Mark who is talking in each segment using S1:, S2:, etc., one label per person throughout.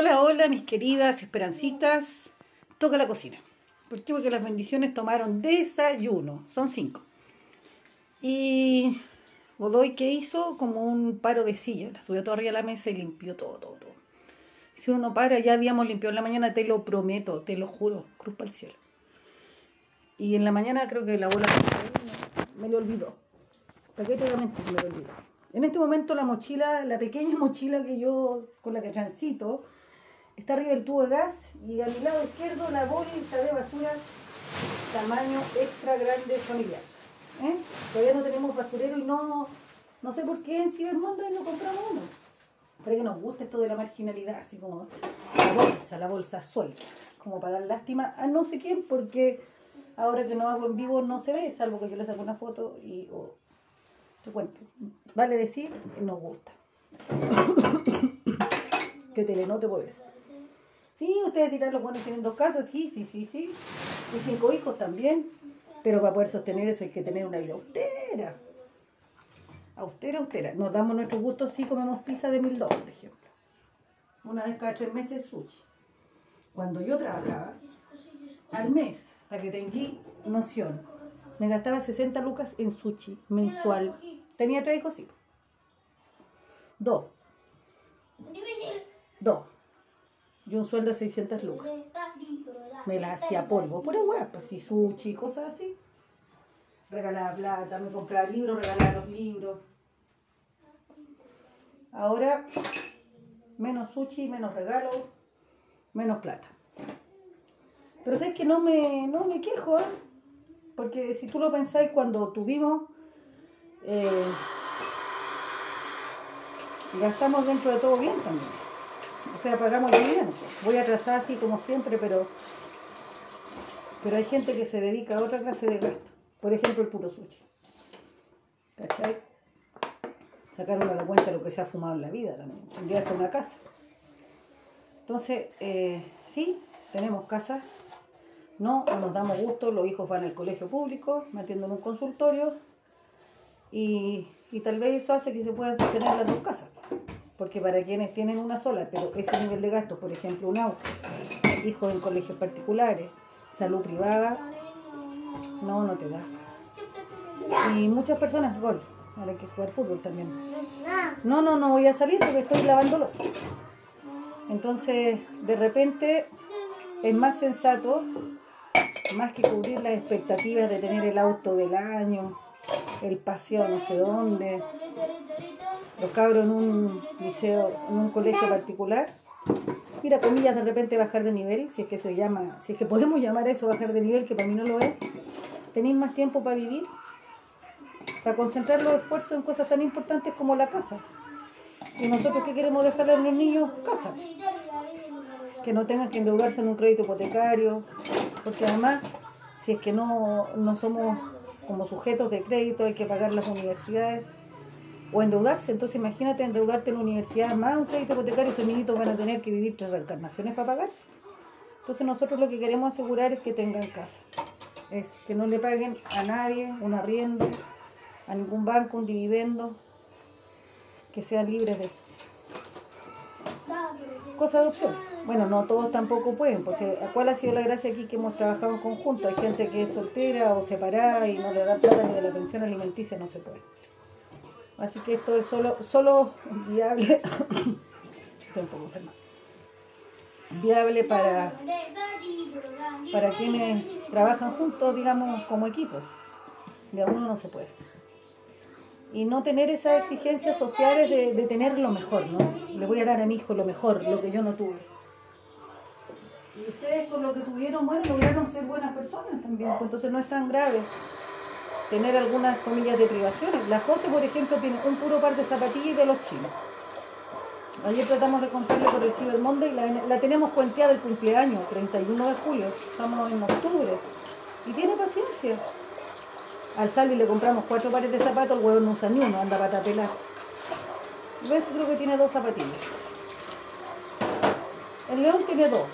S1: Hola, hola, mis queridas esperancitas. Toca la cocina. ¿Por qué? Porque las bendiciones tomaron desayuno. Son cinco. Y Godoy, ¿qué hizo? Como un paro de silla. La subió todo arriba a la mesa y limpió todo, todo, todo. Si uno no para, ya habíamos limpiado en la mañana, te lo prometo, te lo juro. Cruz para el cielo. Y en la mañana creo que la bola me lo olvidó. ¿Para qué te voy a? Me lo olvidó. En este momento la mochila, la pequeña mochila que yo, con la que transito, está arriba del tubo de gas y a mi lado izquierdo la bolsa de basura tamaño extra grande familiar. ¿Eh? Todavía no tenemos basurero y no, no sé por qué en Cibermonda no compramos uno. Para que nos guste esto de la marginalidad, así como la bolsa, la bolsa suelta, como para dar lástima a no sé quién, porque ahora que no hago en vivo no se ve, salvo que yo le saco una foto y oh, te cuento. Vale decir, nos gusta. que telenote por eso. Sí, ustedes dirán, los buenos tienen dos casas, sí, sí, sí, sí. Y cinco hijos también. Pero para poder sostener eso hay que tener una vida austera. Austera, austera. Nos damos nuestro gusto si comemos pizza de mil dólares, por ejemplo. Una vez cada tres meses sushi. Cuando yo trabajaba, al mes, para que tengáis noción, me gastaba 60 lucas en sushi mensual. Tenía tres hijos, sí. Dos. Dos. Y un sueldo de 600 lucas. Me la hacía polvo. Pura hueá, pues sí, sushi, cosas así. Regalaba plata, me compraba libros, regalaba los libros. Ahora, menos sushi, menos regalo, menos plata. Pero sabes que no me, no me quejo, ¿eh? Porque si tú lo pensáis, cuando tuvimos, eh, gastamos dentro de todo bien también. O sea, pagamos el. Voy a trazar así como siempre, pero, pero hay gente que se dedica a otra clase de gasto. Por ejemplo, el puro sushi. ¿Cachai? Sacaron a la cuenta lo que se ha fumado en la vida también. Un hasta una casa. Entonces, eh, sí, tenemos casa. No, nos damos gusto, los hijos van al colegio público, me atiendo en un consultorio y, y tal vez eso hace que se puedan sostener las dos casas porque para quienes tienen una sola, pero ese nivel de gasto, por ejemplo, un auto, hijos en colegios particulares, salud privada, no, no te da. Y muchas personas, gol, ahora hay que jugar fútbol también. No, no, no voy a salir porque estoy lavando los. Entonces, de repente, es más sensato, más que cubrir las expectativas de tener el auto del año, el paseo no sé dónde, los cabros en un liceo, en un colegio particular, mira, comillas, de repente bajar de nivel, si es que se llama, si es que podemos llamar a eso bajar de nivel, que para mí no lo es, tenéis más tiempo para vivir, para concentrar los esfuerzos en cosas tan importantes como la casa. Y nosotros qué queremos dejarle a los niños casa. Que no tengan que endeudarse en un crédito hipotecario, porque además, si es que no, no somos como sujetos de crédito, hay que pagar las universidades o endeudarse. Entonces imagínate endeudarte en la universidad más un crédito hipotecario, esos niñitos van a tener que vivir tres reencarnaciones para pagar. Entonces nosotros lo que queremos asegurar es que tengan casa. Eso, que no le paguen a nadie un arriendo, a ningún banco un dividendo, que sean libres de eso. Cosa de opción. Bueno, no todos tampoco pueden, pues eh, ¿cuál ha sido la gracia aquí que hemos trabajado en conjunto? Hay gente que es soltera o separada y no le da plata ni de la pensión alimenticia, no se puede. Así que esto es solo, solo viable, estoy un poco enferma, viable para, para quienes trabajan juntos, digamos, como equipo. De a no se puede. Y no tener esas exigencias sociales de, de tener lo mejor, ¿no? Le voy a dar a mi hijo lo mejor, lo que yo no tuve. Y ustedes con lo que tuvieron, bueno, lograron ser buenas personas también, pues entonces no es tan grave tener algunas comillas de privaciones. La José, por ejemplo, tiene un puro par de zapatillas de los chinos. Ayer tratamos de comprarle por el Cyber Monday la, la tenemos cuenteada el cumpleaños, 31 de julio, estamos en octubre. Y tiene paciencia. Al Salvi le compramos cuatro pares de zapatos, el huevo no usa ni uno, anda para tapelar. ¿Ves? Creo que tiene dos zapatillas. El león tiene dos.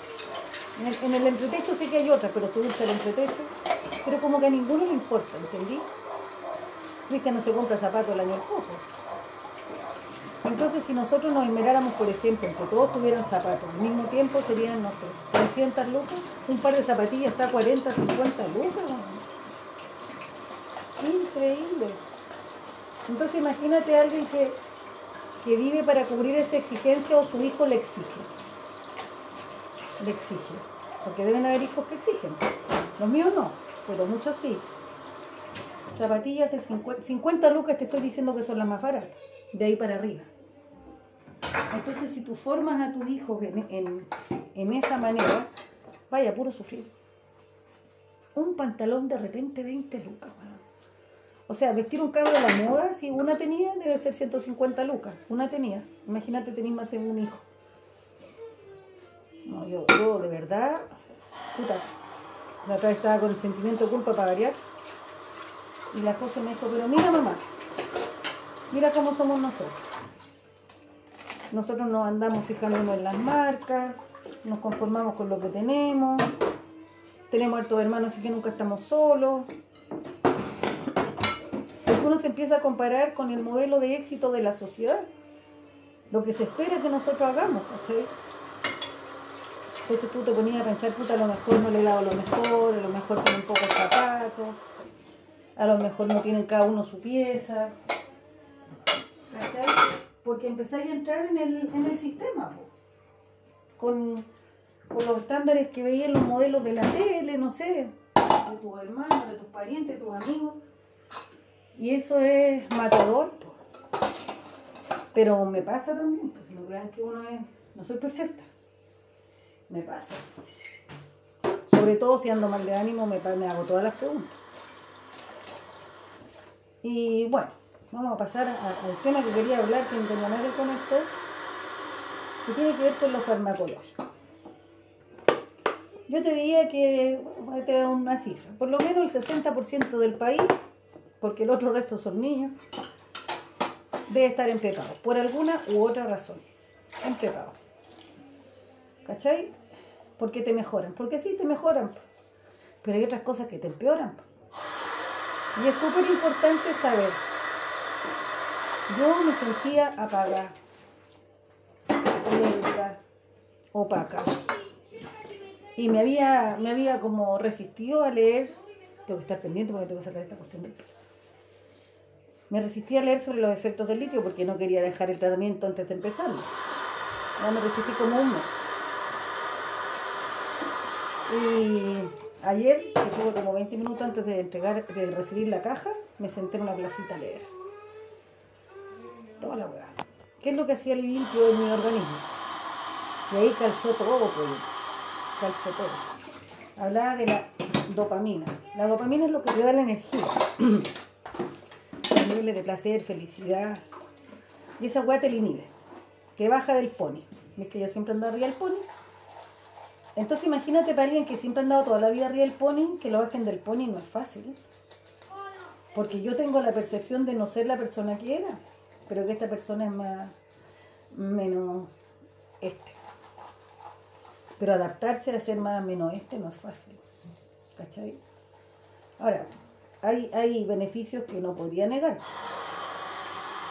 S1: En el, en el entretecho sí que hay otra, pero se usa el entretecho. Pero como que a ninguno le importa, ¿entendí? Cristian no se compra zapatos el año poco. Entonces, si nosotros nos esmeráramos, por ejemplo, en que todos tuvieran zapatos al mismo tiempo, serían, no sé, 300 lucas. Un par de zapatillas está a 40, 50 lucas. Increíble. Entonces, imagínate a alguien que, que vive para cubrir esa exigencia o su hijo le exige. Le exige. Porque deben haber hijos que exigen. Los míos no, pero muchos sí. Zapatillas de 50, 50 lucas te estoy diciendo que son las más baratas, de ahí para arriba. Entonces, si tú formas a tus hijos en, esa manera, vaya, puro sufrir. Un pantalón de repente 20 lucas, O sea, vestir un cabro de la moda, si una tenía, debe ser 150 lucas. Una tenía. Imagínate tener más de un hijo. No, yo, yo de verdad, puta, la otra vez estaba con el sentimiento de culpa para variar. Y la cosa me dijo, pero mira mamá, mira cómo somos nosotros. Nosotros nos andamos fijándonos en las marcas, nos conformamos con lo que tenemos, tenemos hartos hermanos así que nunca estamos solos. Uno se empieza a comparar con el modelo de éxito de la sociedad, lo que se espera que nosotros hagamos, ¿cachai? Entonces tú te ponías a pensar, puta, a lo mejor no le he dado lo mejor, a lo mejor tiene un poco de zapatos, a lo mejor no tienen cada uno su pieza. ¿Cachai? porque empezáis a entrar en el, en el sistema, con, los estándares que veían los modelos de la tele, no sé, de tus hermanos, de tus parientes, de tus amigos. Y eso es matador. Pero me pasa también, pues no crean que uno es, no soy perfecta. Me pasa. Sobre todo si ando mal de ánimo, me, me hago todas las preguntas. Y bueno, Vamos a pasar al tema que quería hablar, que tenía nada con esto, que tiene que ver con lo farmacológico. Yo te diría que, voy a tener una cifra, por lo menos el 60% del país, porque el otro resto son niños, debe estar en por alguna u otra razón, en pecado. ¿Cachai? Porque te mejoran, porque sí, te mejoran, pero hay otras cosas que te empeoran. Y es súper importante saber yo me sentía apagada, lenta, opaca. Y me había, me había como resistido a leer, tengo que estar pendiente porque tengo que sacar esta cuestión. Me resistí a leer sobre los efectos del litio porque no quería dejar el tratamiento antes de empezarlo. Ya me resistí como un Y ayer, que tuve como 20 minutos antes de entregar, de recibir la caja, me senté en una placita a leer toda la weá. ¿Qué es lo que hacía el litio en mi organismo? Y ahí calzó todo, pues. Calzó todo. Hablaba de la dopamina. La dopamina es lo que te da la energía. Niveles de placer, felicidad. Y esa weá te inhibe. Que baja del pony. Es que yo siempre ando arriba del pony. Entonces imagínate para alguien que siempre ha andado toda la vida arriba del pony, que lo bajen del pony no es fácil. Porque yo tengo la percepción de no ser la persona que era pero que esta persona es más, menos este. Pero adaptarse a ser más menos este no es fácil. ¿Cachai? Ahora, hay, hay beneficios que no podría negar.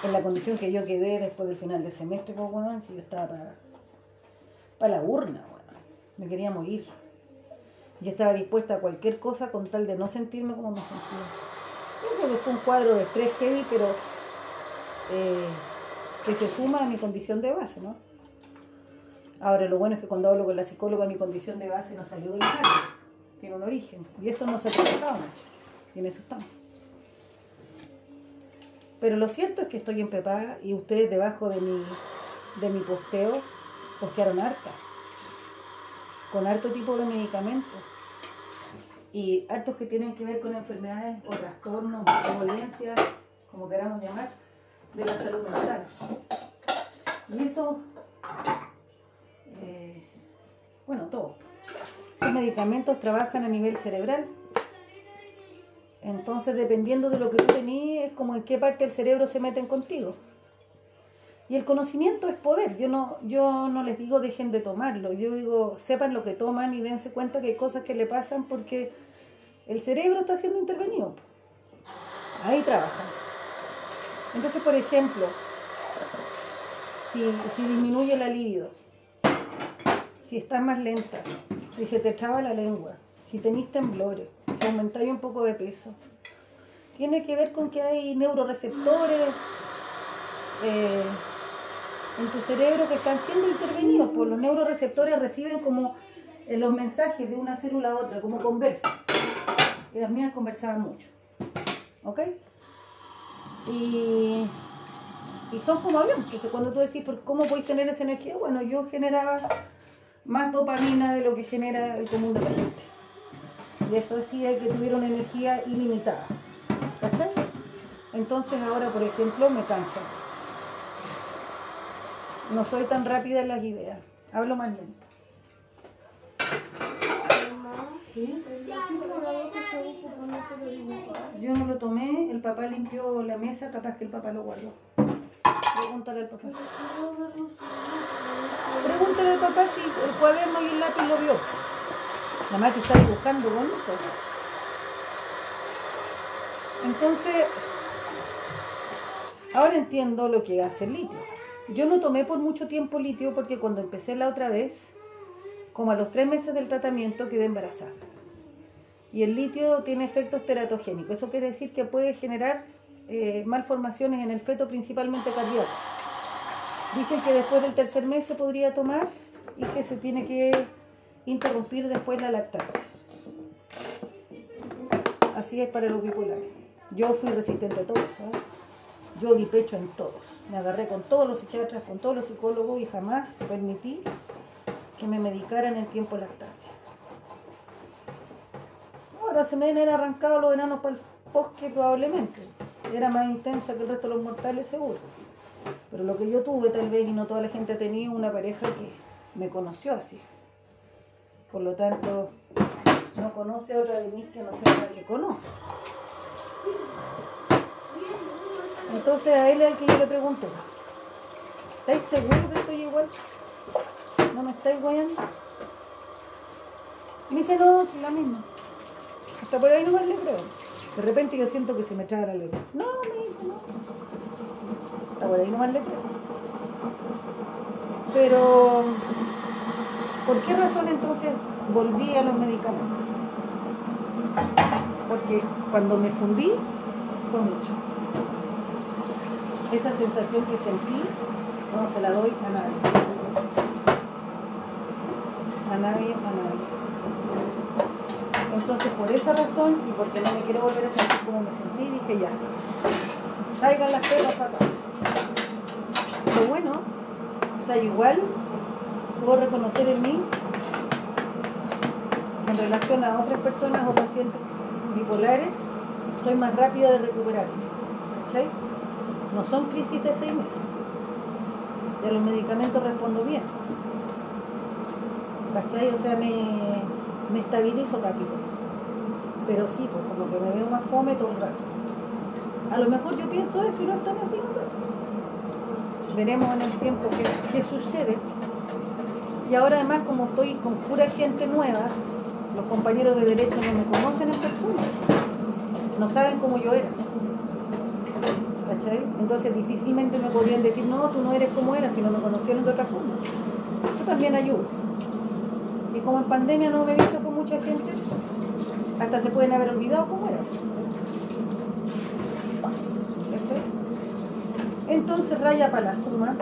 S1: En la condición que yo quedé después del final del semestre, pues bueno, si yo estaba para, para la urna, me quería morir. Y estaba dispuesta a cualquier cosa con tal de no sentirme como me sentía. Yo creo que fue un cuadro de estrés heavy, pero eh, que se suma a mi condición de base, ¿no? Ahora, lo bueno es que cuando hablo con la psicóloga, mi condición de base no salió del lugar, tiene un origen, y eso no se ha trabajado mucho, y en eso estamos. Pero lo cierto es que estoy en prepaga y ustedes debajo de mi, de mi posteo postearon harta, con harto tipo de medicamentos y hartos que tienen que ver con enfermedades o trastornos o dolencias, como queramos llamar, de la salud mental. Y eso, eh, bueno, todo. Esos medicamentos trabajan a nivel cerebral. Entonces, dependiendo de lo que tú tenías, es como en qué parte del cerebro se meten contigo. Y el conocimiento es poder. Yo no, yo no les digo dejen de tomarlo. Yo digo, sepan lo que toman y dense cuenta que hay cosas que le pasan porque el cerebro está siendo intervenido. Ahí trabajan. Entonces, por ejemplo, si, si disminuye la libido, si estás más lenta, si se te traba la lengua, si tenés temblores, si aumentáis un poco de peso. Tiene que ver con que hay neuroreceptores eh, en tu cerebro que están siendo intervenidos, pues los neuroreceptores reciben como eh, los mensajes de una célula a otra, como conversa. Y las mías conversaban mucho. ¿Ok? Y, y son como aviones, porque cuando tú decís, ¿por ¿cómo podéis tener esa energía? Bueno, yo generaba más dopamina de lo que genera el común de la gente. Y eso decía que tuviera una energía ilimitada. ¿Cachai? Entonces ahora, por ejemplo, me canso. No soy tan rápida en las ideas. Hablo más lento. Yo no lo tomé, el papá limpió la mesa, capaz que el papá lo guardó. Pregúntale al papá. Si el cuaderno y el lápiz lo vio. La que está dibujando bonito. Entonces, ahora entiendo lo que hace el litio. Yo no tomé por mucho tiempo litio porque cuando empecé la otra vez, como a los tres meses del tratamiento, quedé embarazada. Y el litio tiene efectos teratogénicos. Eso quiere decir que puede generar eh, malformaciones en el feto, principalmente cardíaco. Dicen que después del tercer mes se podría tomar y que se tiene que interrumpir después la lactancia. Así es para los bipolares. Yo fui resistente a todo, ¿sabes? Yo di pecho en todos. Me agarré con todos los psiquiatras, con todos los psicólogos y jamás permití que me medicaran en tiempo de lactancia. Ahora se me haber arrancado los enanos para el bosque probablemente. Era más intensa que el resto de los mortales seguro. Pero lo que yo tuve tal vez y no toda la gente ha tenido una pareja que me conoció así. Por lo tanto, no conoce a otra de mí que no sea la que conoce. Entonces a él es el que yo le pregunto, ¿estáis seguros que soy igual? ¿No me estáis guayando? Y me dice, no, soy la misma. Hasta por ahí nomás le creo. De repente yo siento que se me traga la lengua. No, me dice, no. Hasta por ahí nomás le creo. Pero, ¿por qué razón entonces volví a los medicamentos? Porque cuando me fundí fue mucho. Esa sensación que sentí no se la doy a nadie. A nadie, a nadie. Entonces, por esa razón y porque no me quiero volver a sentir como me sentí, dije ya, traigan las perras para acá. Pero bueno, o sea, igual puedo reconocer en mí, en relación a otras personas o pacientes bipolares, soy más rápida de recuperar. ¿Cachai? No son crisis de seis meses. De los medicamentos respondo bien. ¿Cachai? O sea, me, me estabilizo rápido. Pero sí, pues como que me veo más fome todo el rato. A lo mejor yo pienso eso y no están así. Veremos en el tiempo qué, qué sucede. Y ahora además como estoy con pura gente nueva, los compañeros de derecho no me conocen en persona. No saben cómo yo era. Entonces difícilmente me podrían decir, no, tú no eres como eras, si no me conocieron de otra forma. Yo también ayudo. Y como en pandemia no me he visto con mucha gente, hasta se pueden haber olvidado cómo era. Entonces, raya para la suma,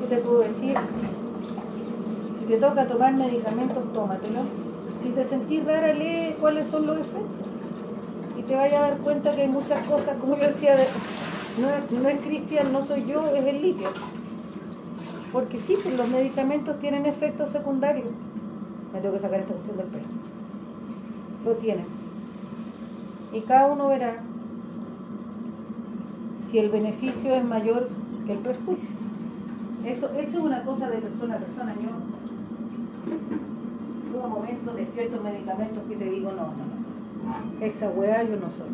S1: ¿qué te puedo decir? Si te toca tomar medicamentos, tómatelo. Si te sentís rara, lee cuáles son los efectos. Te vayas a dar cuenta que hay muchas cosas, como yo decía, de- no, no es Cristian, no soy yo, es el litio. Porque sí, pues los medicamentos tienen efectos secundarios. Me tengo que sacar esta cuestión del pelo. Lo tienen. Y cada uno verá si el beneficio es mayor que el perjuicio. Eso, eso es una cosa de persona a persona. Yo hubo momentos de ciertos medicamentos que te digo, no, no, no. Esa weá yo no soy.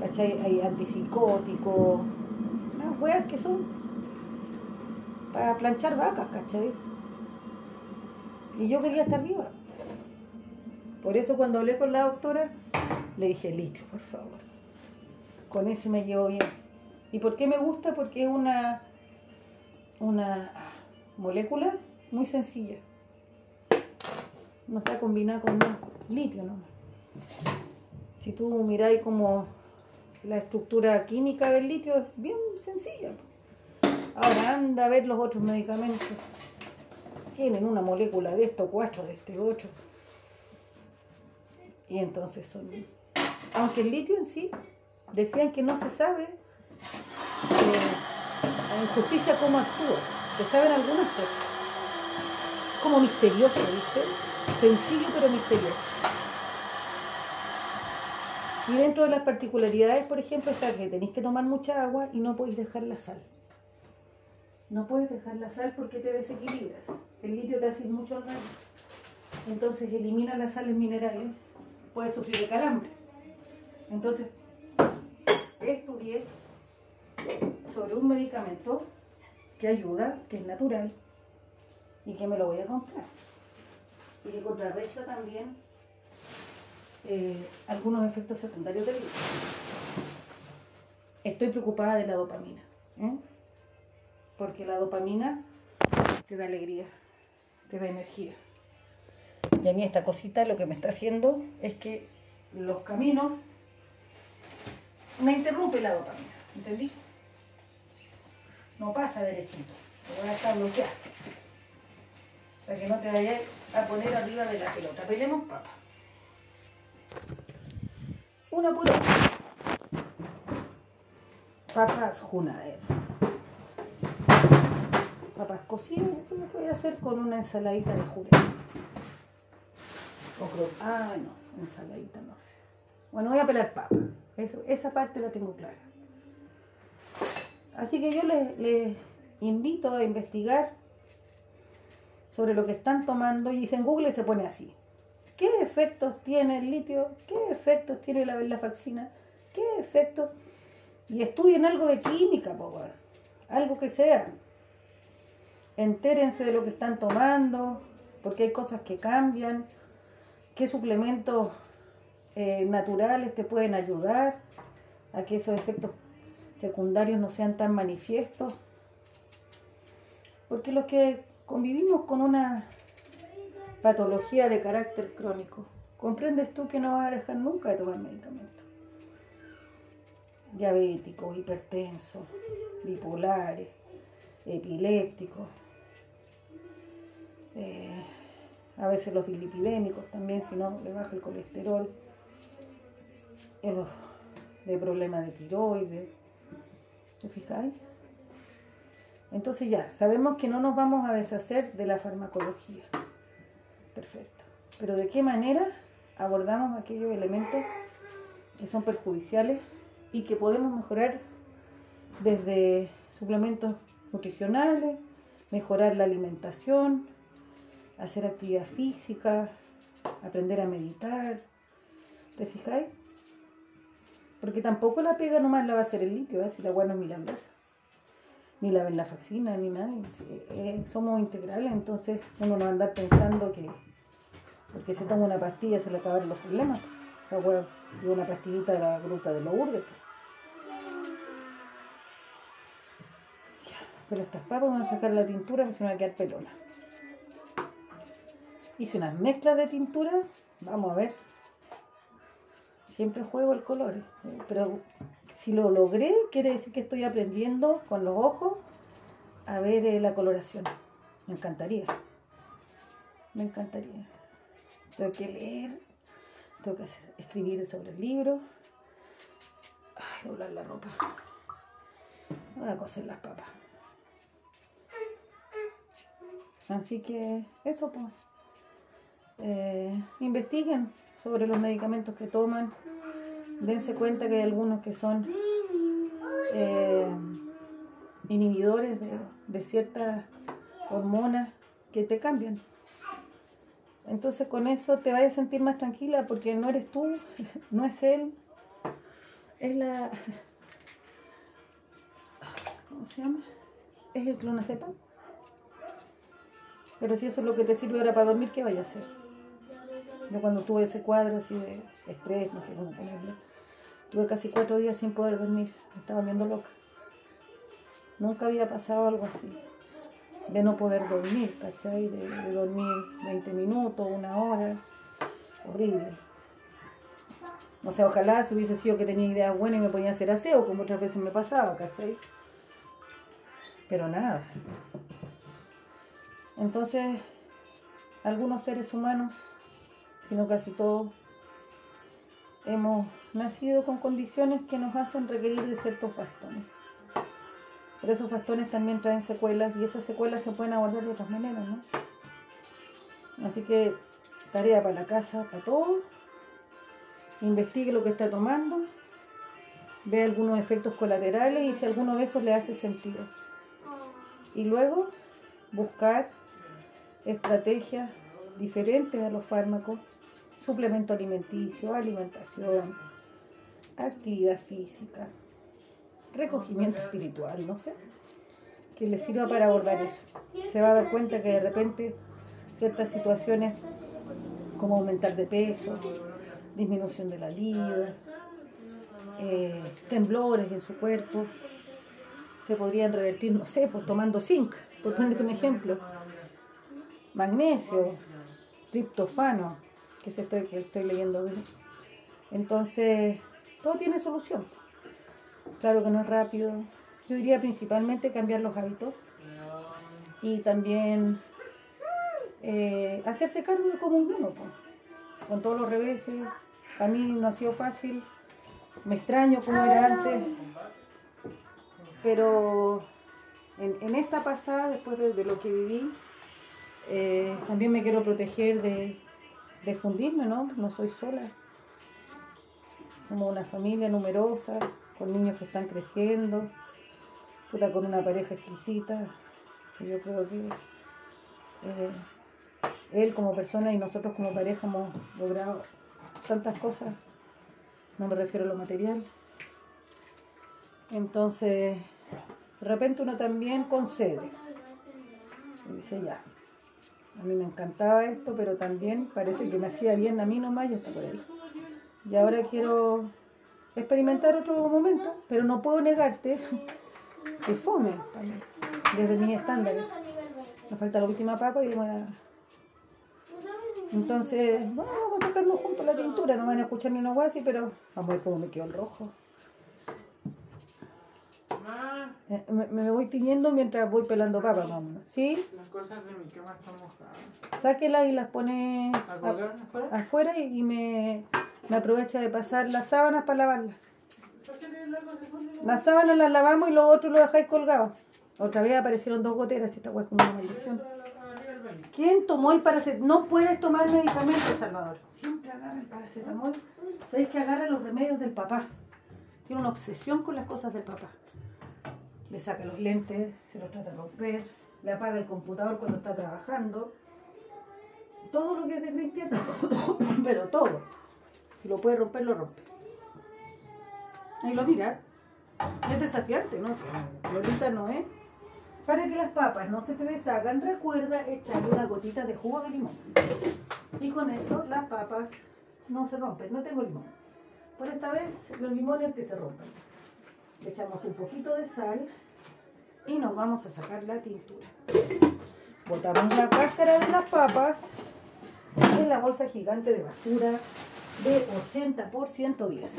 S1: ¿Cachai? Hay antipsicóticos, unas weas que son para planchar vacas, ¿cachai? Y yo quería estar viva. Por eso cuando hablé con la doctora, le dije, litio, por favor. Con ese me llevo bien. ¿Y por qué me gusta? Porque es una, una molécula muy sencilla. No está combinada con litio, ¿no? Si tú miráis como la estructura química del litio es bien sencilla. Ahora anda a ver los otros medicamentos. Tienen una molécula de esto, cuatro, de este, ocho. Y entonces son... Aunque el litio en sí, decían que no se sabe eh, en justicia cómo actúa. Se saben algunas cosas. Como misterioso, ¿viste? Sencillo pero misterioso. Y dentro de las particularidades, por ejemplo, es que tenéis que tomar mucha agua y no podéis dejar la sal. No puedes dejar la sal porque te desequilibras. El litio te hace mucho daño. Entonces elimina las sales minerales. Puedes sufrir de calambre. Entonces, estudié sobre un medicamento que ayuda, que es natural y que me lo voy a comprar. Y que contrarresta también eh, algunos efectos secundarios del virus. Estoy preocupada de la dopamina, ¿eh? porque la dopamina te da alegría, te da energía. Y a mí esta cosita lo que me está haciendo es que los caminos me interrumpe la dopamina, ¿entendí? No pasa derechito, voy a estar bloqueado. Para que no te vayas a poner arriba de la pelota. Pelemos papa una pura papas junaer. Papas cocidas, esto es lo voy a hacer con una ensaladita de jurel. O ah, no, ensaladita no sé. Bueno, voy a pelar papa. esa parte la tengo clara. Así que yo les invito a investigar sobre lo que están tomando y en Google se pone así. ¿Qué efectos tiene el litio? ¿Qué efectos tiene la venlafaxina? ¿Qué efectos? Y estudien algo de química, por algo que sea. Entérense de lo que están tomando, porque hay cosas que cambian, qué suplementos eh, naturales te pueden ayudar a que esos efectos secundarios no sean tan manifiestos. Porque los que convivimos con una patología de carácter crónico. ¿Comprendes tú que no vas a dejar nunca de tomar medicamentos? Diabéticos, hipertensos, bipolares, epilépticos, eh, a veces los dilipidémicos también, si no le baja el colesterol, de problemas de tiroides, ¿te fijáis? Entonces ya, sabemos que no nos vamos a deshacer de la farmacología. Perfecto. Pero ¿de qué manera abordamos aquellos elementos que son perjudiciales y que podemos mejorar desde suplementos nutricionales, mejorar la alimentación, hacer actividad física, aprender a meditar? ¿Te fijáis? Porque tampoco la pega nomás la va a hacer el litio, ¿eh? si la agua no es milagrosa. Ni la venlafaxina, ni nada. Eh, somos integrales, entonces uno no va a andar pensando que porque si toma una pastilla se le acabaron los problemas. Pues. O sea, dio una pastillita de la gruta de los urdes. Pues. Pero estas papas van a sacar la tintura porque se me va a quedar pelona. Hice unas mezclas de tintura. Vamos a ver. Siempre juego el color. Eh, pero si lo logré, quiere decir que estoy aprendiendo con los ojos a ver eh, la coloración. Me encantaría. Me encantaría. Tengo que leer, tengo que escribir sobre el libro. Ay, doblar la ropa. Voy a coser las papas. Así que eso pues. Eh, investiguen sobre los medicamentos que toman. Dense cuenta que hay algunos que son eh, inhibidores de, de ciertas hormonas que te cambian. Entonces con eso te vas a sentir más tranquila porque no eres tú, no es él, es la... ¿Cómo se llama? Es el clonazepam. Pero si eso es lo que te sirve ahora para dormir, ¿qué vaya a hacer? Yo cuando tuve ese cuadro así de estrés, no sé cómo ponerlo, tuve casi cuatro días sin poder dormir, me estaba viendo loca. Nunca había pasado algo así. De no poder dormir, ¿cachai? De, dormir 20 minutos, una hora. Horrible. O sea, ojalá si hubiese sido que tenía ideas buenas y me ponía a hacer aseo, como otras veces me pasaba, ¿cachai? Pero nada. Entonces, algunos seres humanos, sino casi todos, hemos nacido con condiciones que nos hacen requerir de ciertos bastones. Pero esos bastones también traen secuelas y esas secuelas se pueden abordar de otras maneras, ¿no? Así que tarea para la casa, para todos. Investigue lo que está tomando, ve algunos efectos colaterales y si alguno de esos le hace sentido. Y luego buscar estrategias diferentes a los fármacos, suplemento alimenticio, alimentación, actividad física, recogimiento espiritual, no sé, que le sirva para abordar eso. Se va a dar cuenta que de repente ciertas situaciones como aumentar de peso, disminución de la libido, eh, temblores en su cuerpo, se podrían revertir, no sé, pues tomando zinc, por ponerte un ejemplo, magnesio, triptofano, que, estoy, que estoy leyendo. Entonces, todo tiene solución. Claro que no es rápido. Yo diría principalmente cambiar los hábitos y también eh, hacerse cargo de como un uno, con todos los reveses. A mí no ha sido fácil, me extraño como era antes, pero en, esta pasada, después de, de lo que viví, eh, también me quiero proteger de, de fundirme, ¿no? No soy sola. Somos una familia numerosa, con niños que están creciendo, puta, con una pareja exquisita. Yo creo que eh, él como persona y nosotros como pareja hemos logrado tantas cosas. No me refiero a lo material. Entonces, de repente uno también concede. Y dice, ya, a mí me encantaba esto, pero también parece que me hacía bien a mí nomás y está por ahí. Y ahora quiero experimentar otro momento, pero no puedo negarte que fome también, desde mis estándares. Me falta la última papa y bueno, entonces, bueno, vamos a sacarnos juntos la tintura, no van a escuchar ni una guasi, pero vamos a ver cómo me quedó el rojo. Eh, Me, me voy tiñendo mientras voy pelando papas, vámonos. ¿Sí?
S2: Las cosas de mi cama están mojadas.
S1: Sáquelas y las pone
S2: ¿La
S1: a-
S2: colgaron afuera?
S1: afuera y, y me, me aprovecha de pasar las sábanas para lavarlas.
S2: ¿Por qué le- luego se pone la-
S1: Las sábanas las lavamos y lo otro lo dejáis colgado. Otra vez aparecieron dos goteras y esta hueá es como una maldición. ¿Quién tomó el paracetamol? No puedes tomar medicamentos, Salvador. Siempre agarra el paracetamol. ¿Sabéis que agarra los remedios del papá? Tiene una obsesión con las cosas del papá. Le saca los lentes, se los trata de romper, le apaga el computador cuando está trabajando. Todo lo que es de cristiano, pero todo. Si lo puede romper, lo rompe. Ahí lo mira. Es desafiante, ¿no? Ahorita no es. Para que las papas no se te deshagan, recuerda echarle una gotita de jugo de limón. Y con eso las papas no se rompen. No tengo limón. Por esta vez los limones que se rompen. Le echamos un poquito de sal y nos vamos a sacar la tintura. Botamos la cáscara de las papas en la bolsa gigante de basura de 80 por 110.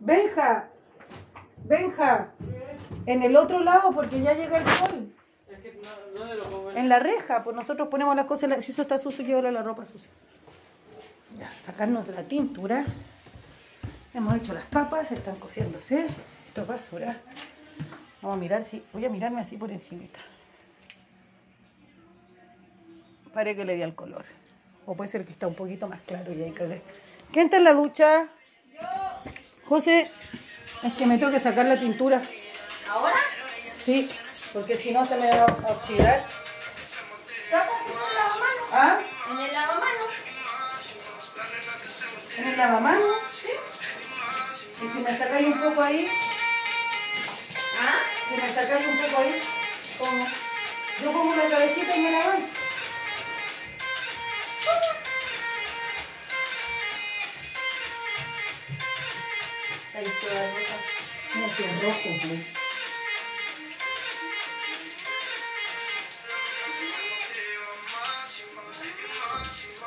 S1: Benja, Benja, en el otro lado porque ya llega el sol.
S2: Es que no, ¿dónde lo pongo?
S1: En la reja, pues nosotros ponemos las cosas, si eso está sucio, llévalo la ropa sucia. Ya, sacarnos la tintura. Hemos hecho las papas, están cociéndose. Esto es basura. Vamos a mirar si. Voy a mirarme así por encimita. Pare que le di al color. O puede ser que está un poquito más claro y ahí cagué. ¿Quién está en la ducha? José, es que me tengo que sacar la tintura.
S3: ¿Ahora?
S1: Sí, porque si no se me va a oxidar.
S3: ¿Estás haciendo el lavamanos?
S1: ¿Ah?
S3: ¿En el lavamanos?
S1: ¿En el lavamanos?
S3: ¿Sí?
S1: Y si me sacáis un poco ahí,
S3: ¿Ah?
S1: me sacáis un poco ahí, ¿cómo? Yo pongo la cabecita y me la doy.
S3: Ahí estoy, Rosa.
S1: Mira. que es rojo, pues.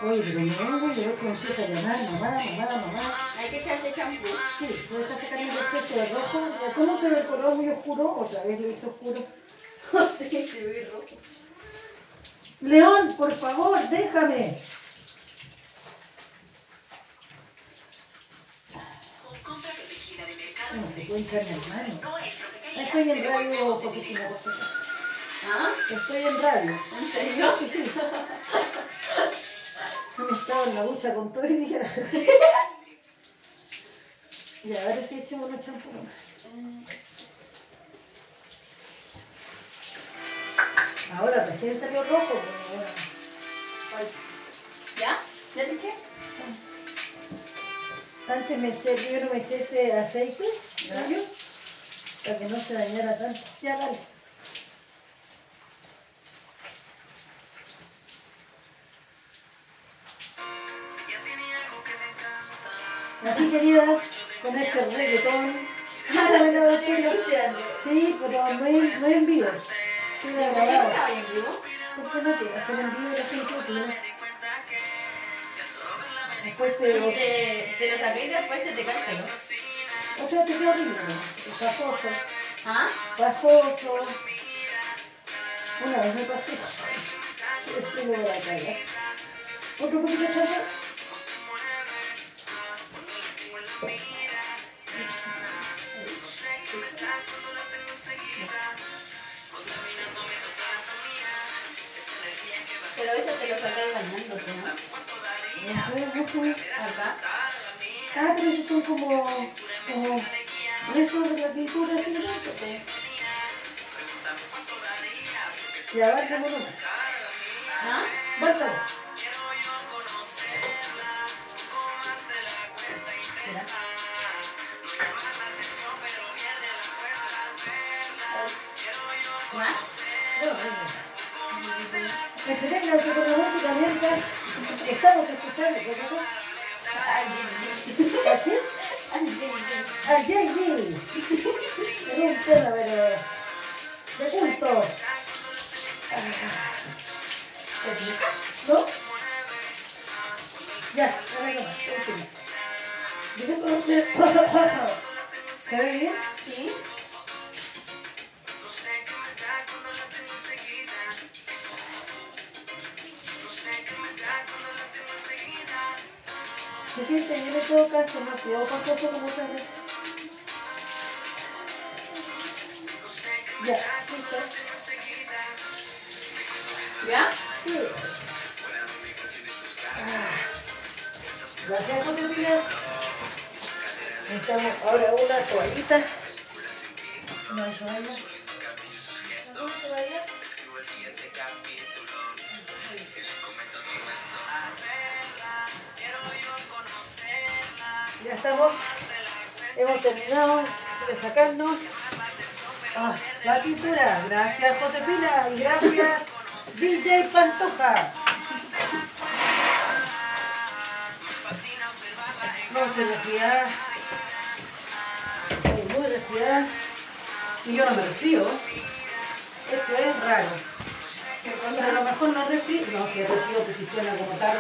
S1: Oye, pero me voy a ver cómo empieza a llamar, mamá, mamá, mamá.
S3: Hay que echarse champú.
S1: Sí, voy a sacando el efecto de rojo. ¿Cómo se ve el color muy oscuro? Otra vez lo hice oscuro.
S3: No sé, se ve rojo.
S1: León, por favor, déjame. ¿Cómo se puede echar mi hermano?
S4: no es lo que querías,
S1: Estoy en radio, Josefina.
S3: ¿Ah?
S1: Estoy en radio.
S3: ¿En serio?
S1: Me estaba en la ducha con todo el día. Ya, ahora sí echemos los champús. Ahora recién salió rojo, pero bueno.
S3: ¿Ya? ¿Ya te eché?
S1: Antes me eché, primero me eché ese aceite, gallo, para que no se dañara tanto. Ya, dale. Así, queridas, con este.
S3: Ah, escuchando.
S1: Sí, pero no es, no en vivo.
S3: ¿Por qué
S1: te la Después te...
S3: Te, te lo saqué y después te.
S1: O sea, te queda horrible.
S3: ¿Ah?
S1: Pajoso. Una vez me pasé. Este lo voy a cagar. Otro poquito de
S3: Pero eso te lo sacas bañándote, ¿no? Acá.
S1: Ah, pero esos son como, como restos de la pintura.
S3: Sí.
S1: Y abarca uno.
S3: ¿Ah?
S1: Bárcalo. Entreténganse con la estamos escuchando, Jay-Z. Pero de. ¿No? Ya. ¿Se ve bien?
S3: Sí.
S1: Se siente bien en todo caso, no quedó pajoso como otra vez. Ya, listo.
S3: ¿Ya?
S1: Sí. Gracias por tu vida. Necesitamos ahora una toallita. Una toalla. Ya estamos. Hemos terminado de sacarnos ah, la pintura. Gracias Josefina y gracias DJ Pantoja. No, estoy resfriada. Estoy muy resfriada. Y yo no me resfrío. Esto es raro. Pero a lo mejor no resfrío. No, si resfrío que si suena como tarde.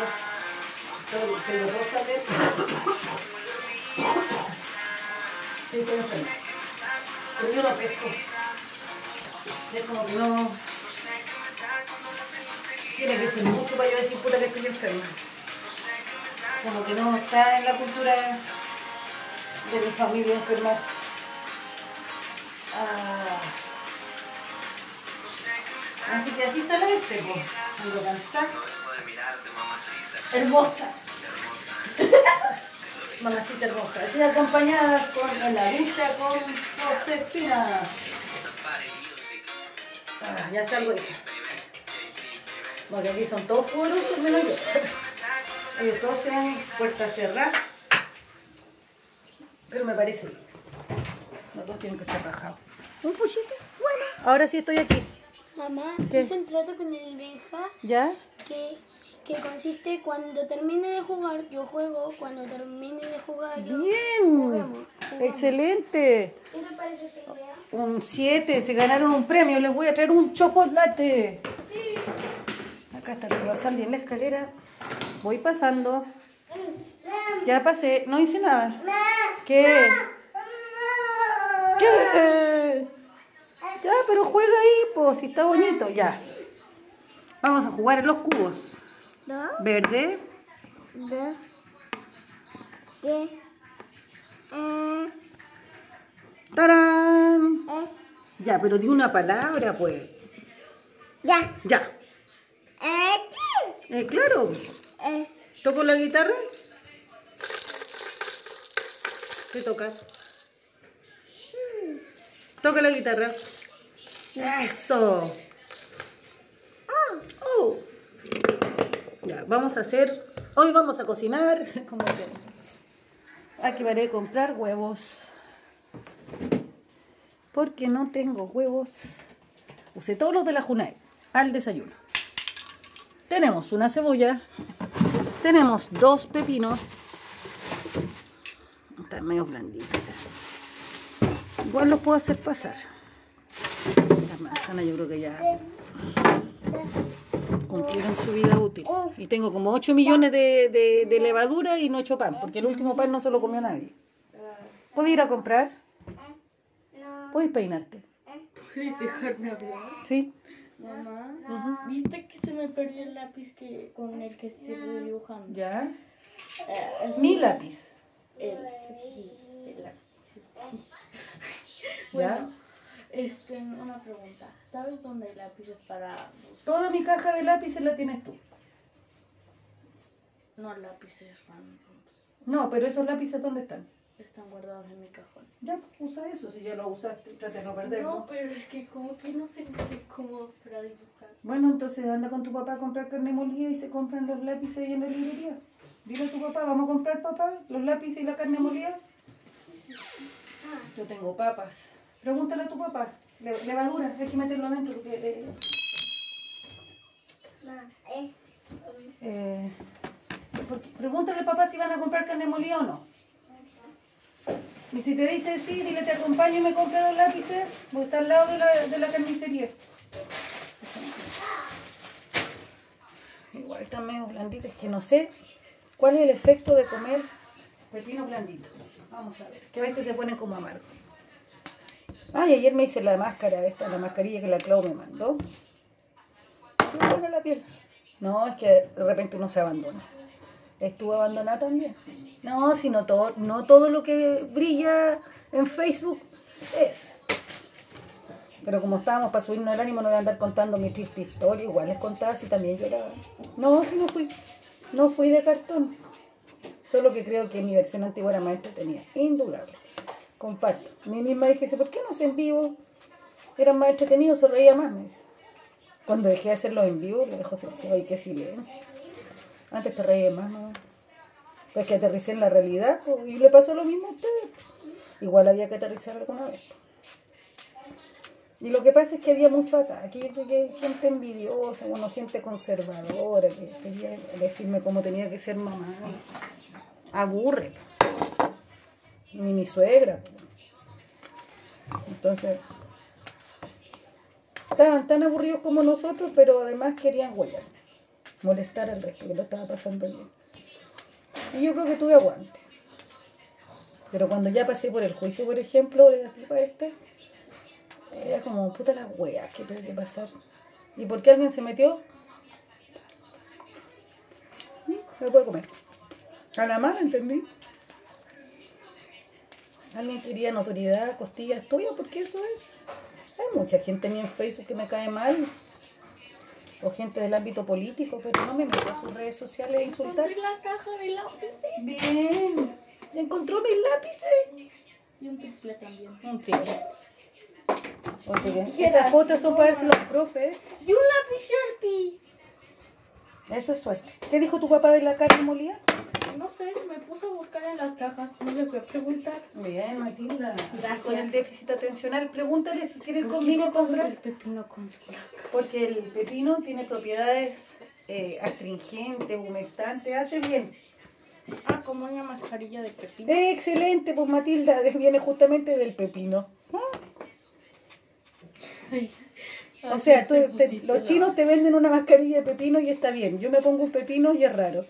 S1: Dos también. Sí, enferma. Pero yo no pesco. Es como que no... Tiene que ser mucho para yo decir puta que estoy enferma. Como que no está en la cultura de mi familia enfermar. Ah. Así que así está la S, pues. Cansada. Hermosa. Mamacita hermosa. Estoy acompañada con, la ducha con Josefina. Ah, ya salgo hija. Porque aquí son todos poderosos menos yo. Ellos todos se van puertas cerradas. Pero me parece bien. Los dos tienen que ser rajados. Un puchito. Bueno, ahora sí estoy aquí.
S5: Mamá,
S1: ¿Qué?
S5: hice un trato con el Benja
S1: ¿Ya?
S5: que, que consiste cuando termine de jugar, yo juego, cuando termine de jugar, yo
S1: Bien,
S5: juguemos,
S1: excelente.
S5: ¿Qué te parece esa idea?
S1: Un 7, se ganaron un premio, les voy a traer un chocolate. Acá está el celular, salí en la escalera, voy pasando. Ya pasé, no hice nada. ¿Qué? ¿Qué? Ya, pero juega ahí, pues, si está bonito, ya. Vamos a jugar en los cubos. Verde,
S5: ¿De? ¿Qué? Eh,
S1: tarán.
S5: eh,
S1: Ya, pero di una palabra, pues.
S5: ya.
S1: Ya.
S5: Eh,
S1: Eh, claro.
S5: eh,
S1: ¿Toco la guitarra? ¿Qué toca? Toca la guitarra. Eso. Oh. Vamos a hacer. Hoy vamos a cocinar. Como siempre. Aquí varé a comprar huevos. Porque no tengo huevos. Usé todos los de la Junai al desayuno. Tenemos una cebolla. Tenemos dos pepinos. Están medio blanditos. Igual los puedo hacer pasar. Las manzanas yo creo que ya cumplieron su vida útil. Y tengo como 8 millones de, de- de levadura y no he hecho pan, porque el último pan no se lo comió nadie. ¿Puedo ir a comprar? ¿Puedes peinarte?
S3: ¿Puedes dejarme hablar?
S1: ¿Sí?
S3: Mamá, ¿viste que se me perdió el lápiz que, con el que estoy dibujando?
S1: ¿Ya?
S3: Eh, es
S1: Mi lápiz.
S3: El, sí, el lápiz.
S1: ¿Ya?
S3: Bueno, este, una pregunta. ¿Sabes dónde hay lápices para
S1: Toda mi caja de lápices la tienes tú.
S3: No lápices randoms.
S1: No, pero esos lápices ¿dónde están?
S3: Están guardados en mi cajón.
S1: Ya, usa eso, si ya lo usaste, trata de no perderlo.
S3: No, pero es que como que no hace cómodo para dibujar.
S1: Bueno, entonces anda con tu papá a comprar carne molida y se compran los lápices ahí en la librería. Dile a tu papá, vamos a comprar papá los lápices y la carne molida. Yo tengo papas. Pregúntale a tu papá. Le- levadura, hay que meterlo adentro porque... eh, eh, porque- pregúntale al papá si van a comprar carne molida o no. Y si te dice sí, dile te acompaño y me compro los lápices, porque está al lado de la, de la carnicería. Igual están medio blanditos, es que no sé cuál es el efecto de comer pepinos blanditos. Vamos a ver, que a veces se ponen como amargos. Ay, ayer me hice la máscara esta, la mascarilla que la Clau me mandó. No, es que de repente uno se abandona. Estuve abandonada también. No, sino todo, no todo lo que brilla en Facebook es. Pero como estábamos para subirnos el ánimo, no voy a andar contando mi triste historia. Igual les contaba si también lloraba. No, si no fui. No fui de cartón. Solo que creo que mi versión antigua era más entretenida. Indudable. Comparto. Mi misma dije, ¿por qué no hacen en vivo? Eran más entretenidos, se reía más. Cuando dejé de hacerlo en vivo, le dejó así, ay, qué silencio. Antes te reías más, ¿no? Pues que aterricé en la realidad, y le pasó lo mismo a ustedes. Igual había que aterrizar alguna vez. Y lo que pasa es que había mucho ataque. Gente envidiosa, bueno, gente conservadora que quería decirme cómo tenía que ser mamá. Aburre. Ni mi suegra. Entonces, estaban tan aburridos como nosotros, pero además querían huellar, molestar al resto, que lo estaba pasando bien. Y yo creo que tuve aguante. Pero cuando ya pasé por el juicio, por ejemplo, de la tipa esta, era como, puta las weas que tuve que pasar. ¿Y por qué alguien se metió? Me puede comer. A la mala, ¿entendí? Alguien quería notoriedad, costillas tuyas, porque eso es. Hay mucha gente a mí en Facebook que me cae mal. O gente del ámbito político, pero no me meto a sus redes sociales a insultar.
S3: Encontré la caja de lápices
S1: Bien. ¿Encontró mis lápices?
S3: y un triple también.
S1: Un triple. Bien. Esas fotos son para darse los profes.
S3: Y un lápiz Sharpie.
S1: Eso es suerte. ¿Qué dijo tu papá de la carne molida?
S3: No sé, me puse a buscar en las cajas. No le fui a preguntar.
S1: Bien, Matilda.
S3: Gracias.
S1: Con el déficit atencional, pregúntale si quiere ir
S3: ¿Por qué
S1: conmigo comprar.
S3: el pepino con?
S1: Porque el pepino tiene propiedades eh, astringente, humectante, hace bien.
S3: Ah, como una mascarilla de pepino.
S1: Excelente, pues Matilda, viene justamente del pepino. Ah, O sea, tú- te- los chinos te venden una mascarilla de pepino y está bien. Yo me pongo un pepino y es raro.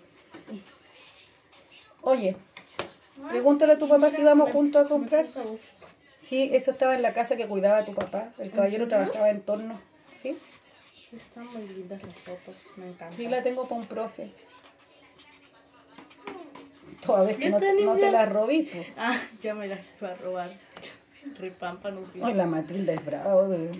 S1: Oye, pregúntale a tu papá si vamos juntos a comprar. Sí, eso estaba en la casa que cuidaba tu papá. El caballero trabajaba en torno. ¿Sí?
S3: Están muy lindas las fotos, me encantan.
S1: Sí, la tengo para un profe. Todavía que no, no te la robí, pues.
S3: Ah, ya me las va a robar. Ripampan un
S1: Ay, la Matilda es brava, bebé.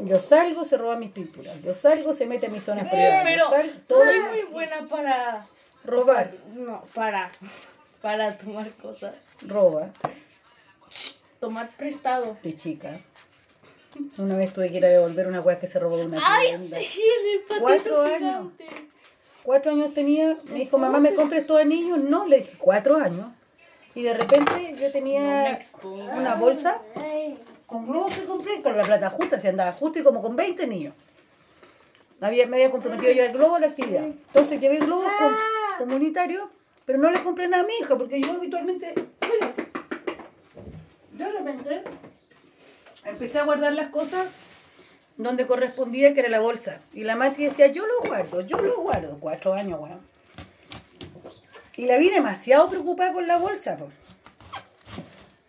S1: Yo salgo, se roba mis pinturas. Yo salgo, se mete en mis zonas privadas. Yo
S3: Pero
S1: salgo, todo
S3: soy muy buena para...
S1: robar,
S3: No, para... Para tomar cosas.
S1: roba.
S3: Tomar prestado.
S1: de chica. Una vez tuve que ir a devolver una weá que se robó de una
S3: ¡Ay,
S1: tienda.
S3: sí! El
S1: Cuatro años. Cuatro años tenía, me dijo, mamá, ¿me compres todo niños? No, le dije, cuatro años. Y de repente yo
S3: me
S1: tenía una bolsa con globos que compré, con la plata justa, se andaba justo y como con 20 niños. Había, me había comprometido yo el globo a la actividad. Entonces llevé globos con- comunitarios, pero no le compré nada a mi hija, porque yo habitualmente soy así. De empecé a guardar las cosas donde correspondía, que era la bolsa. Y la Mati decía, yo lo guardo, yo lo guardo. Cuatro años, weón. Y la vi demasiado preocupada con la bolsa.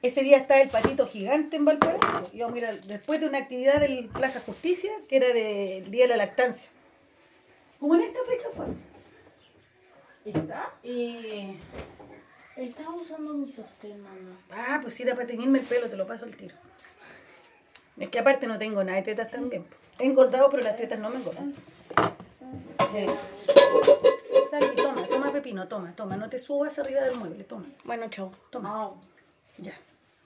S1: Ese día estaba el patito gigante en Valparaíso. Yo, mira, después de una actividad del Plaza Justicia, que era del Día de la Lactancia. Como en esta fecha fue.
S3: ¿Está?
S1: Y...
S3: Estaba usando mi sostén, mamá.
S1: Ah, pues si era para teñirme el pelo, te lo paso al tiro. Es que aparte no tengo nada de tetas también. He engordado, pero las tetas no me engordan. Salvi, toma, toma pepino, toma, toma. No te subas arriba del mueble, toma.
S3: Bueno, chao.
S1: Toma. Ya,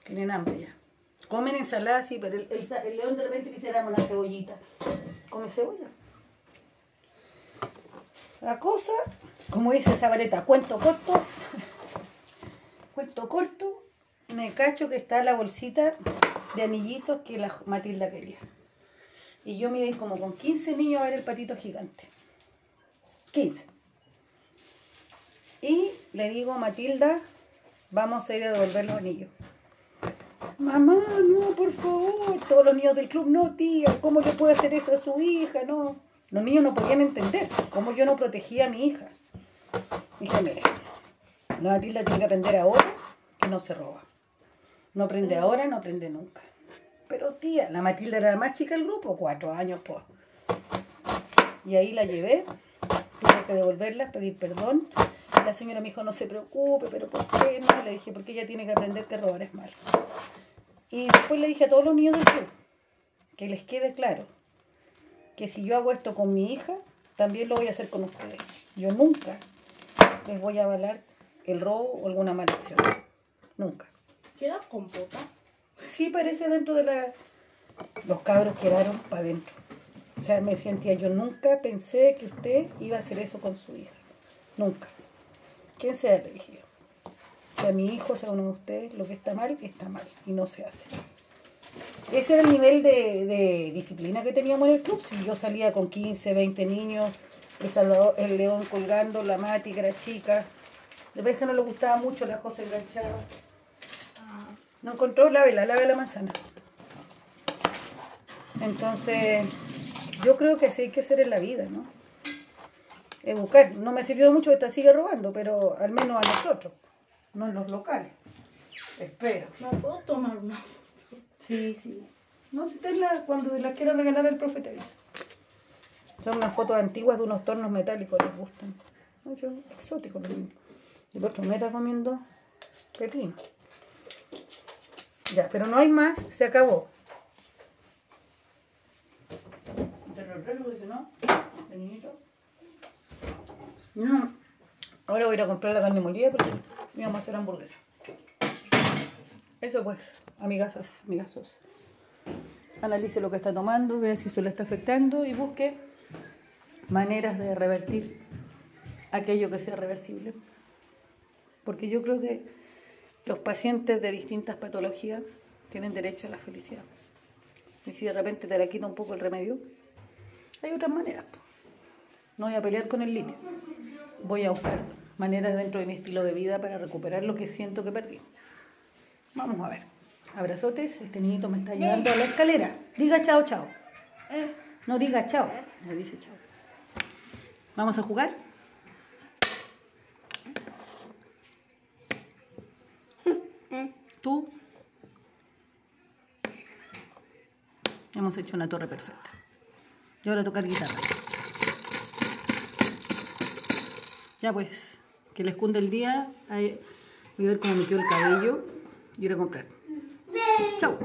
S1: tienen hambre ya. Comen ensalada, sí, pero el, el sa- el león de repente dice, dame una cebollita. Come cebolla. La cosa, como dice Zabaleta, cuento corto, cuento corto, me cacho que está la bolsita de anillitos que la Matilda quería. Y yo me iba como con 15 niños a ver el patito gigante. 15. Y le digo a Matilda, vamos a ir a devolver los anillos. Mamá, no, por favor. Todos los niños del club, no, tía, ¿cómo yo puedo hacer eso a su hija? No. Los niños no podían entender cómo yo no protegía a mi hija. Dije, mire, la Matilda tiene que aprender ahora que no se roba. No aprende ahora, no aprende nunca. Pero tía, la Matilda era la más chica del grupo, cuatro años, pues. Y ahí la llevé, tuve que devolverla, pedir perdón. La señora me dijo, no se preocupe, pero ¿por qué no? Le dije, porque ella tiene que aprender que robar es malo. Y después le dije a todos los niños del club, que les quede claro, que si yo hago esto con mi hija, también lo voy a hacer con ustedes. Yo nunca les voy a avalar el robo o alguna mala acción. Nunca.
S3: ¿Queda compota?
S1: Sí, parece dentro de la... Los cabros quedaron para adentro. O sea, me sentía, yo nunca pensé que usted iba a hacer eso con su hija. Nunca. ¿Quién sea? Le dije yo. Sea mi hijo, sea uno de ustedes, lo que está mal, está mal. Y no se hace. Ese era el nivel de, de disciplina que teníamos en el club. Si yo salía con 15, 20 niños, el, Salvador, el león colgando, la Mati, que era chica. De vez no le gustaba mucho, la cosa enganchada. No encontró la vela, la manzana. Entonces, yo creo que así hay que hacer en la vida, ¿no? Educar. No me sirvió mucho que te siga robando, pero al menos a nosotros, no en los locales. Espero.
S3: ¿No puedo tomar una?
S1: Sí, sí. No, si te la, cuando las quiero regalar al profe te aviso. Son unas fotos antiguas de unos tornos metálicos, les gustan. Son exóticos. los niños. El otro meta comiendo pepino. Ya, pero no hay más, se acabó. ¿Te lo. No. Ahora voy a ir a comprar la carne molida porque me vamos a hacer hamburguesa. Eso pues, amigazas, amigazos. Analice lo que está tomando, vea si eso le está afectando y busque maneras de revertir aquello que sea reversible. Porque yo creo que los pacientes de distintas patologías tienen derecho a la felicidad. Y si de repente te la quita un poco el remedio, hay otras maneras. No voy a pelear con el litio. Voy a buscar maneras dentro de mi estilo de vida para recuperar lo que siento que perdí. Vamos a ver. Abrazotes, este niñito me está llevando a la escalera. Diga chao, chao. No diga chao. Me dice chao. ¿Vamos a jugar? ¿Tú? Hemos hecho una torre perfecta. Y ahora tocar guitarra. Ya pues, que les cunde el día. Voy a ver cómo me quedó el cabello y ir a comprar. Chao.